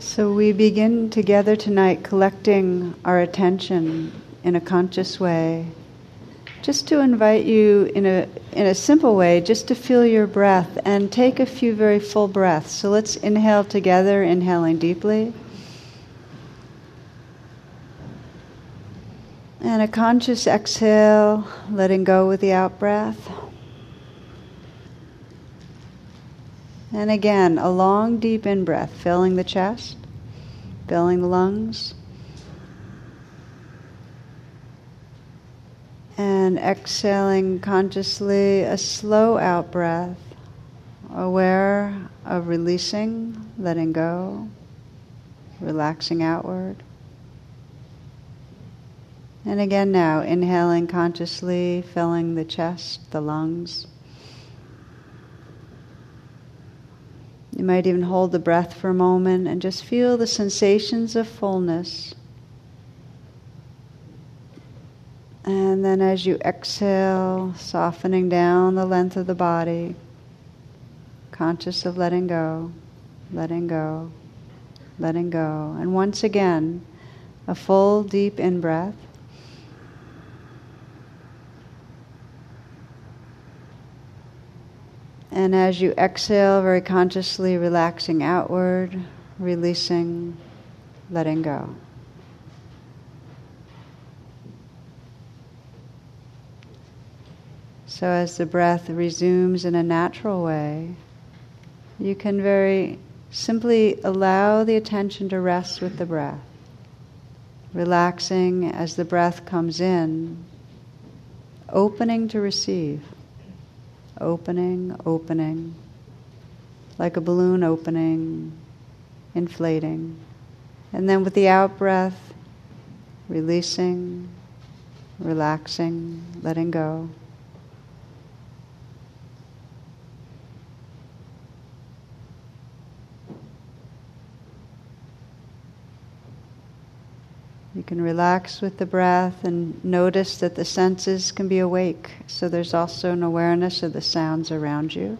So we begin together tonight collecting our attention in a conscious way. Just to invite you in a, in a simple way, just to feel your breath and take a few very full breaths. So let's inhale together, inhaling deeply. And a conscious exhale, letting go with the out breath. And again, a long, deep in breath, filling the chest, filling the lungs. And exhaling consciously, a slow out breath, aware of releasing, letting go, relaxing outward. And again now, inhaling consciously, filling the chest, the lungs. You might even hold the breath for a moment and just feel the sensations of fullness. And then as you exhale, softening down the length of the body, conscious of letting go, letting go, letting go. And once again, a full, deep in breath. And as you exhale, very consciously relaxing outward, releasing, letting go. So, as the breath resumes in a natural way, you can very simply allow the attention to rest with the breath, relaxing as the breath comes in, opening to receive opening, opening, like a balloon opening, inflating. And then with the out breath, releasing, relaxing, letting go. You can relax with the breath and notice that the senses can be awake. So there's also an awareness of the sounds around you.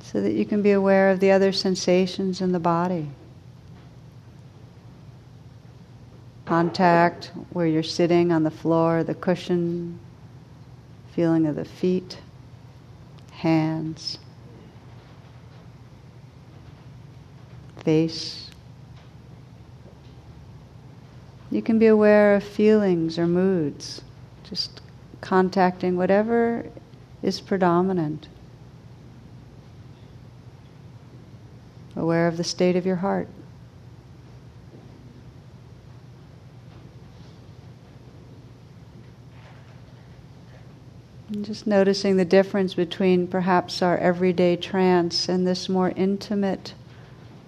So that you can be aware of the other sensations in the body. Contact where you're sitting on the floor, the cushion, feeling of the feet hands, face. You can be aware of feelings or moods, just contacting whatever is predominant. Aware of the state of your heart. Just noticing the difference between perhaps our everyday trance and this more intimate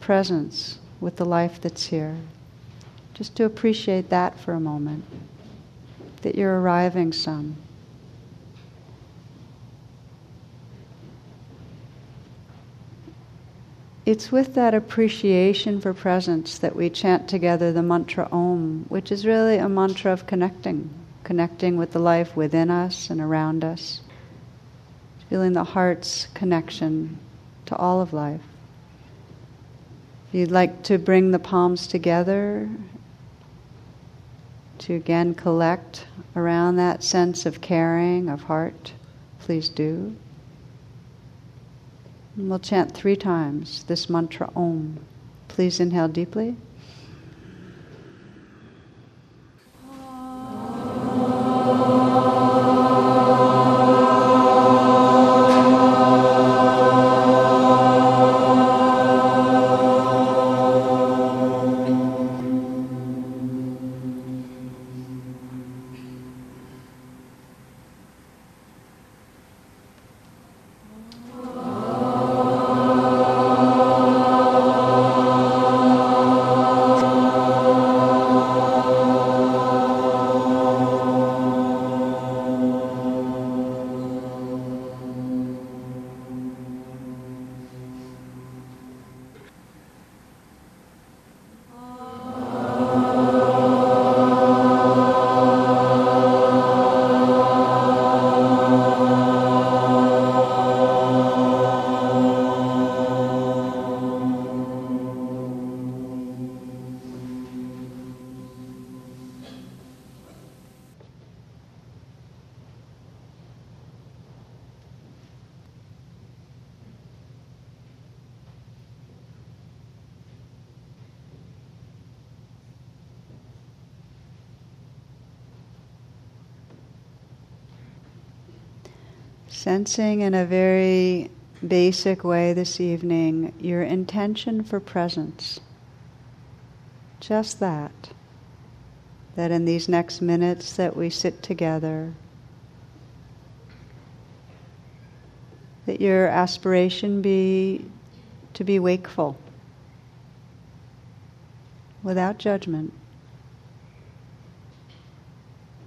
presence with the life that's here. Just to appreciate that for a moment, that you're arriving some. It's with that appreciation for presence that we chant together the mantra Om, which is really a mantra of connecting connecting with the life within us and around us, feeling the heart's connection to all of life. If you'd like to bring the palms together, to again collect around that sense of caring, of heart, please do. And we'll chant three times this mantra Om. Please inhale deeply. Sensing in a very basic way this evening your intention for presence. Just that. That in these next minutes that we sit together, that your aspiration be to be wakeful without judgment.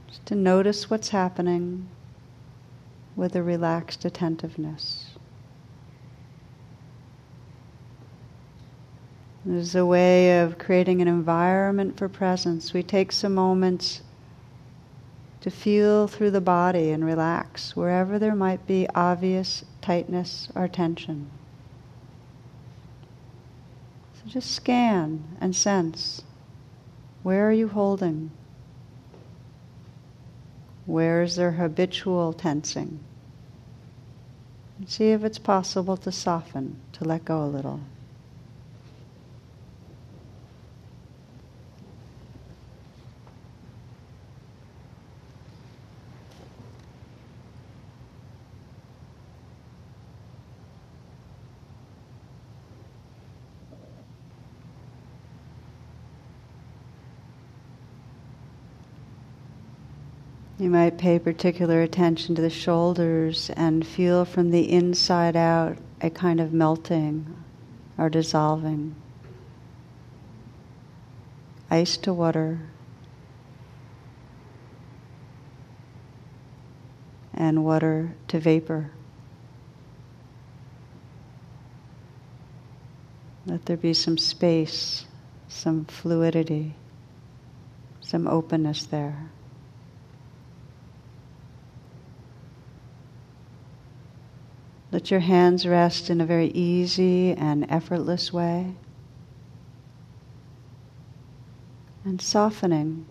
Just to notice what's happening with a relaxed attentiveness. There's a way of creating an environment for presence. We take some moments to feel through the body and relax wherever there might be obvious tightness or tension. So just scan and sense where are you holding? Where is there habitual tensing? See if it's possible to soften, to let go a little. You might pay particular attention to the shoulders and feel from the inside out a kind of melting or dissolving. Ice to water. And water to vapor. Let there be some space, some fluidity, some openness there. Let your hands rest in a very easy and effortless way. And softening,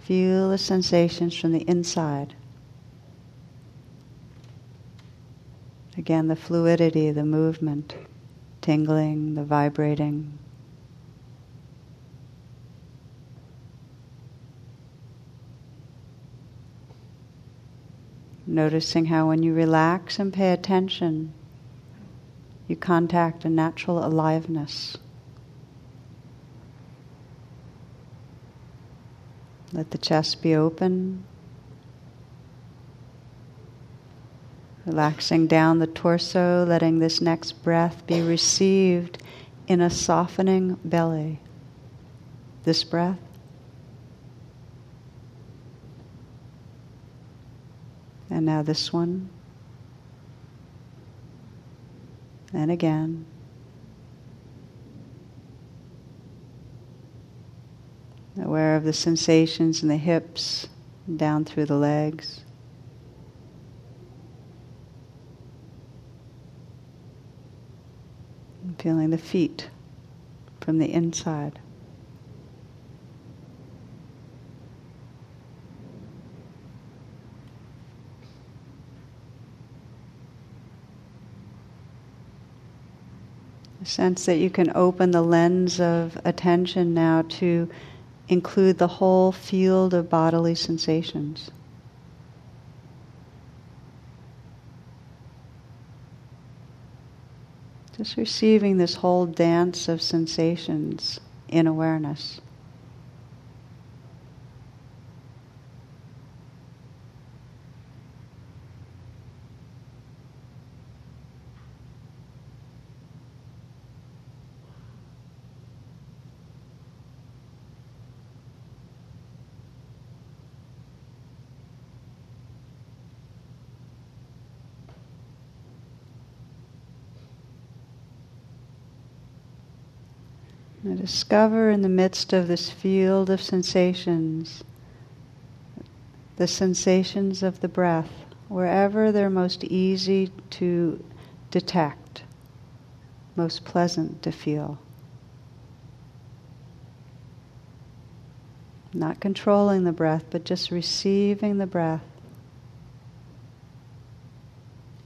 feel the sensations from the inside. Again, the fluidity, the movement, tingling, the vibrating. Noticing how when you relax and pay attention, you contact a natural aliveness. Let the chest be open. Relaxing down the torso, letting this next breath be received in a softening belly. This breath. And now this one. And again. Aware of the sensations in the hips, down through the legs. And feeling the feet from the inside. Sense that you can open the lens of attention now to include the whole field of bodily sensations. Just receiving this whole dance of sensations in awareness. And discover in the midst of this field of sensations the sensations of the breath, wherever they're most easy to detect, most pleasant to feel. Not controlling the breath, but just receiving the breath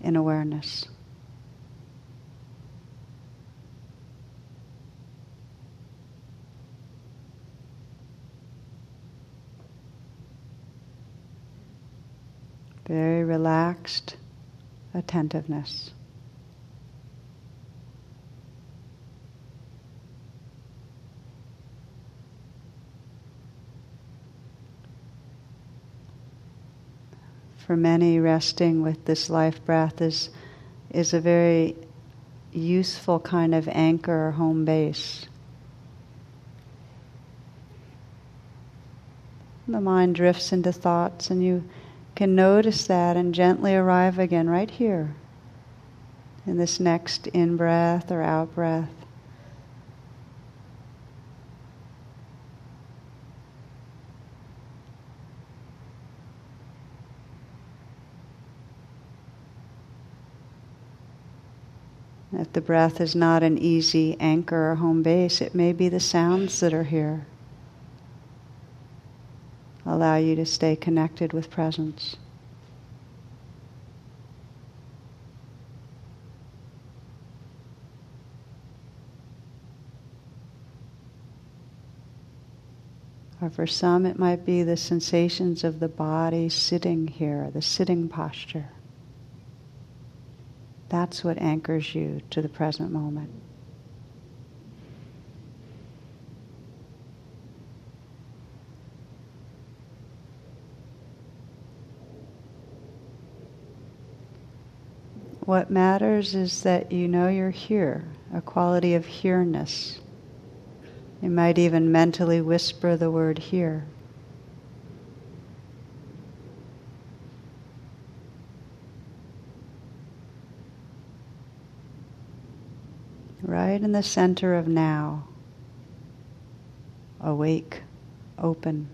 in awareness. Very relaxed attentiveness. For many, resting with this life breath is, is a very useful kind of anchor or home base. The mind drifts into thoughts, and you can notice that and gently arrive again right here in this next in breath or out breath. If the breath is not an easy anchor or home base, it may be the sounds that are here. Allow you to stay connected with presence. Or for some, it might be the sensations of the body sitting here, the sitting posture. That's what anchors you to the present moment. What matters is that you know you're here, a quality of here-ness. You might even mentally whisper the word here. right in the center of now, awake, open.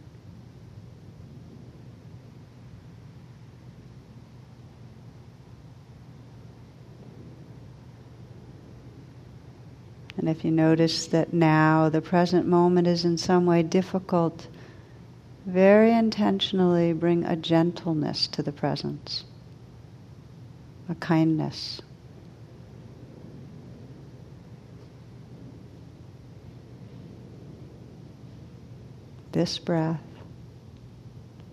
And if you notice that now the present moment is in some way difficult, very intentionally bring a gentleness to the presence, a kindness. this breath,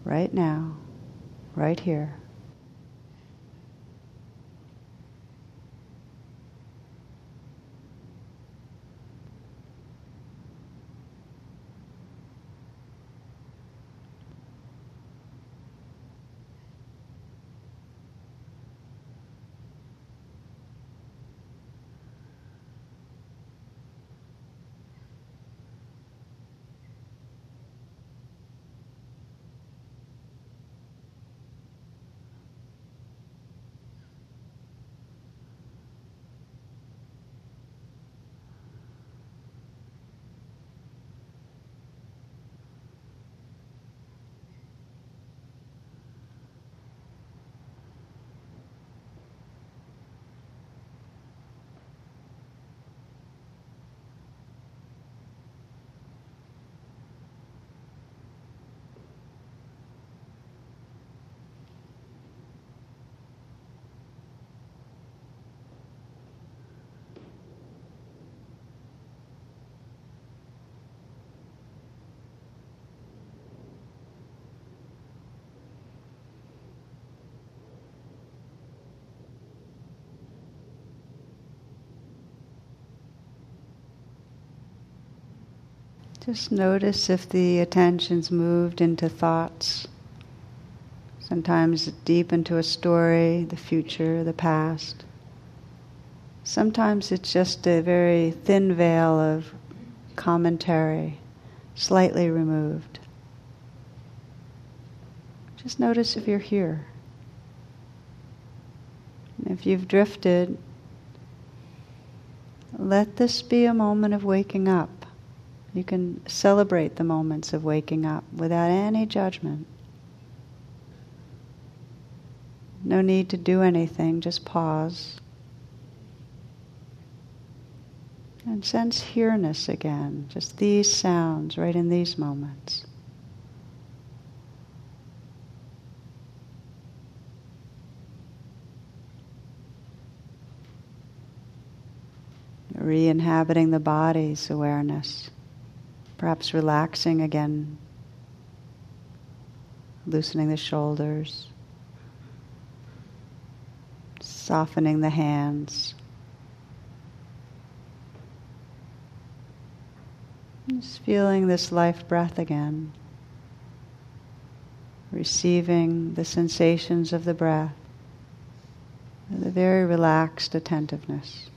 right now, right here. Just notice if the attention's moved into thoughts, sometimes deep into a story, the future, the past. Sometimes it's just a very thin veil of commentary, slightly removed. Just notice if you're here. If you've drifted, let this be a moment of waking up. You can celebrate the moments of waking up without any judgment. No need to do anything, just pause. And sense here-ness again, just these sounds right in these moments. Re inhabiting the body's awareness. Perhaps relaxing again, loosening the shoulders, softening the hands. Just feeling this life breath again, receiving the sensations of the breath with a very relaxed attentiveness.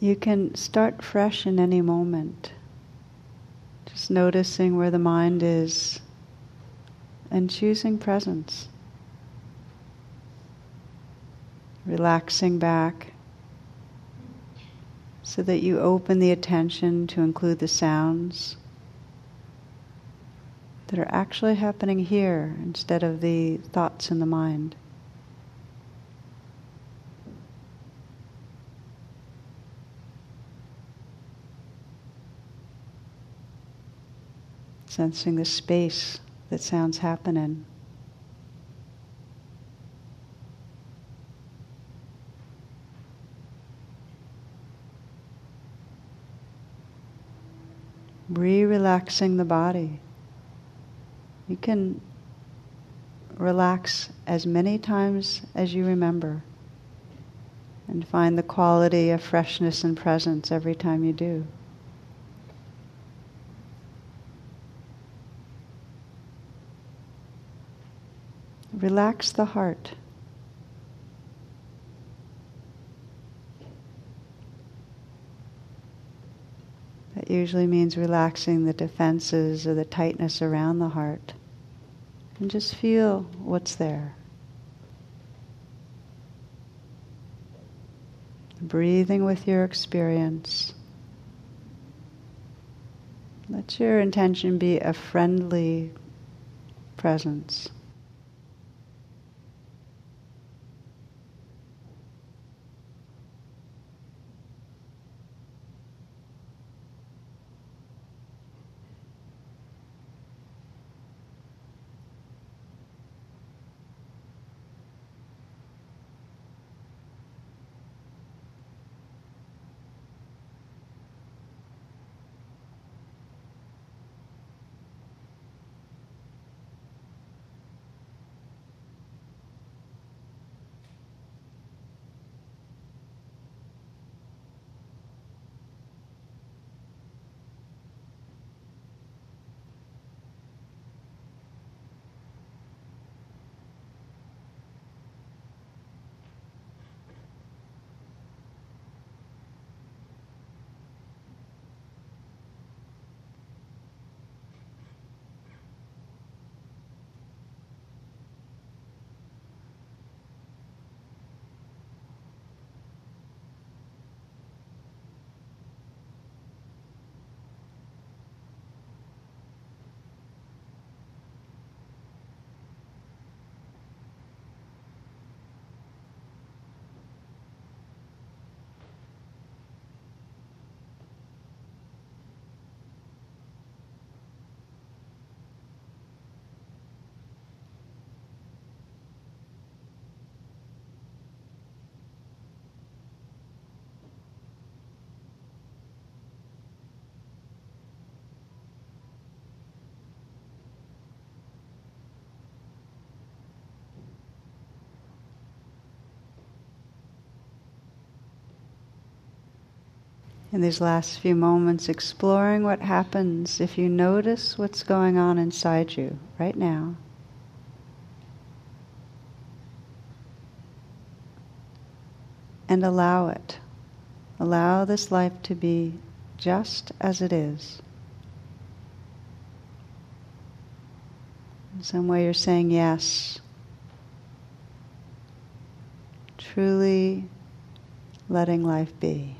You can start fresh in any moment. Just noticing where the mind is and choosing presence. Relaxing back so that you open the attention to include the sounds that are actually happening here instead of the thoughts in the mind. Sensing the space that sounds happening. Re relaxing the body. You can relax as many times as you remember and find the quality of freshness and presence every time you do. Relax the heart. That usually means relaxing the defenses or the tightness around the heart. And just feel what's there. Breathing with your experience. Let your intention be a friendly presence. In these last few moments, exploring what happens if you notice what's going on inside you right now. And allow it. Allow this life to be just as it is. In some way, you're saying yes. Truly letting life be.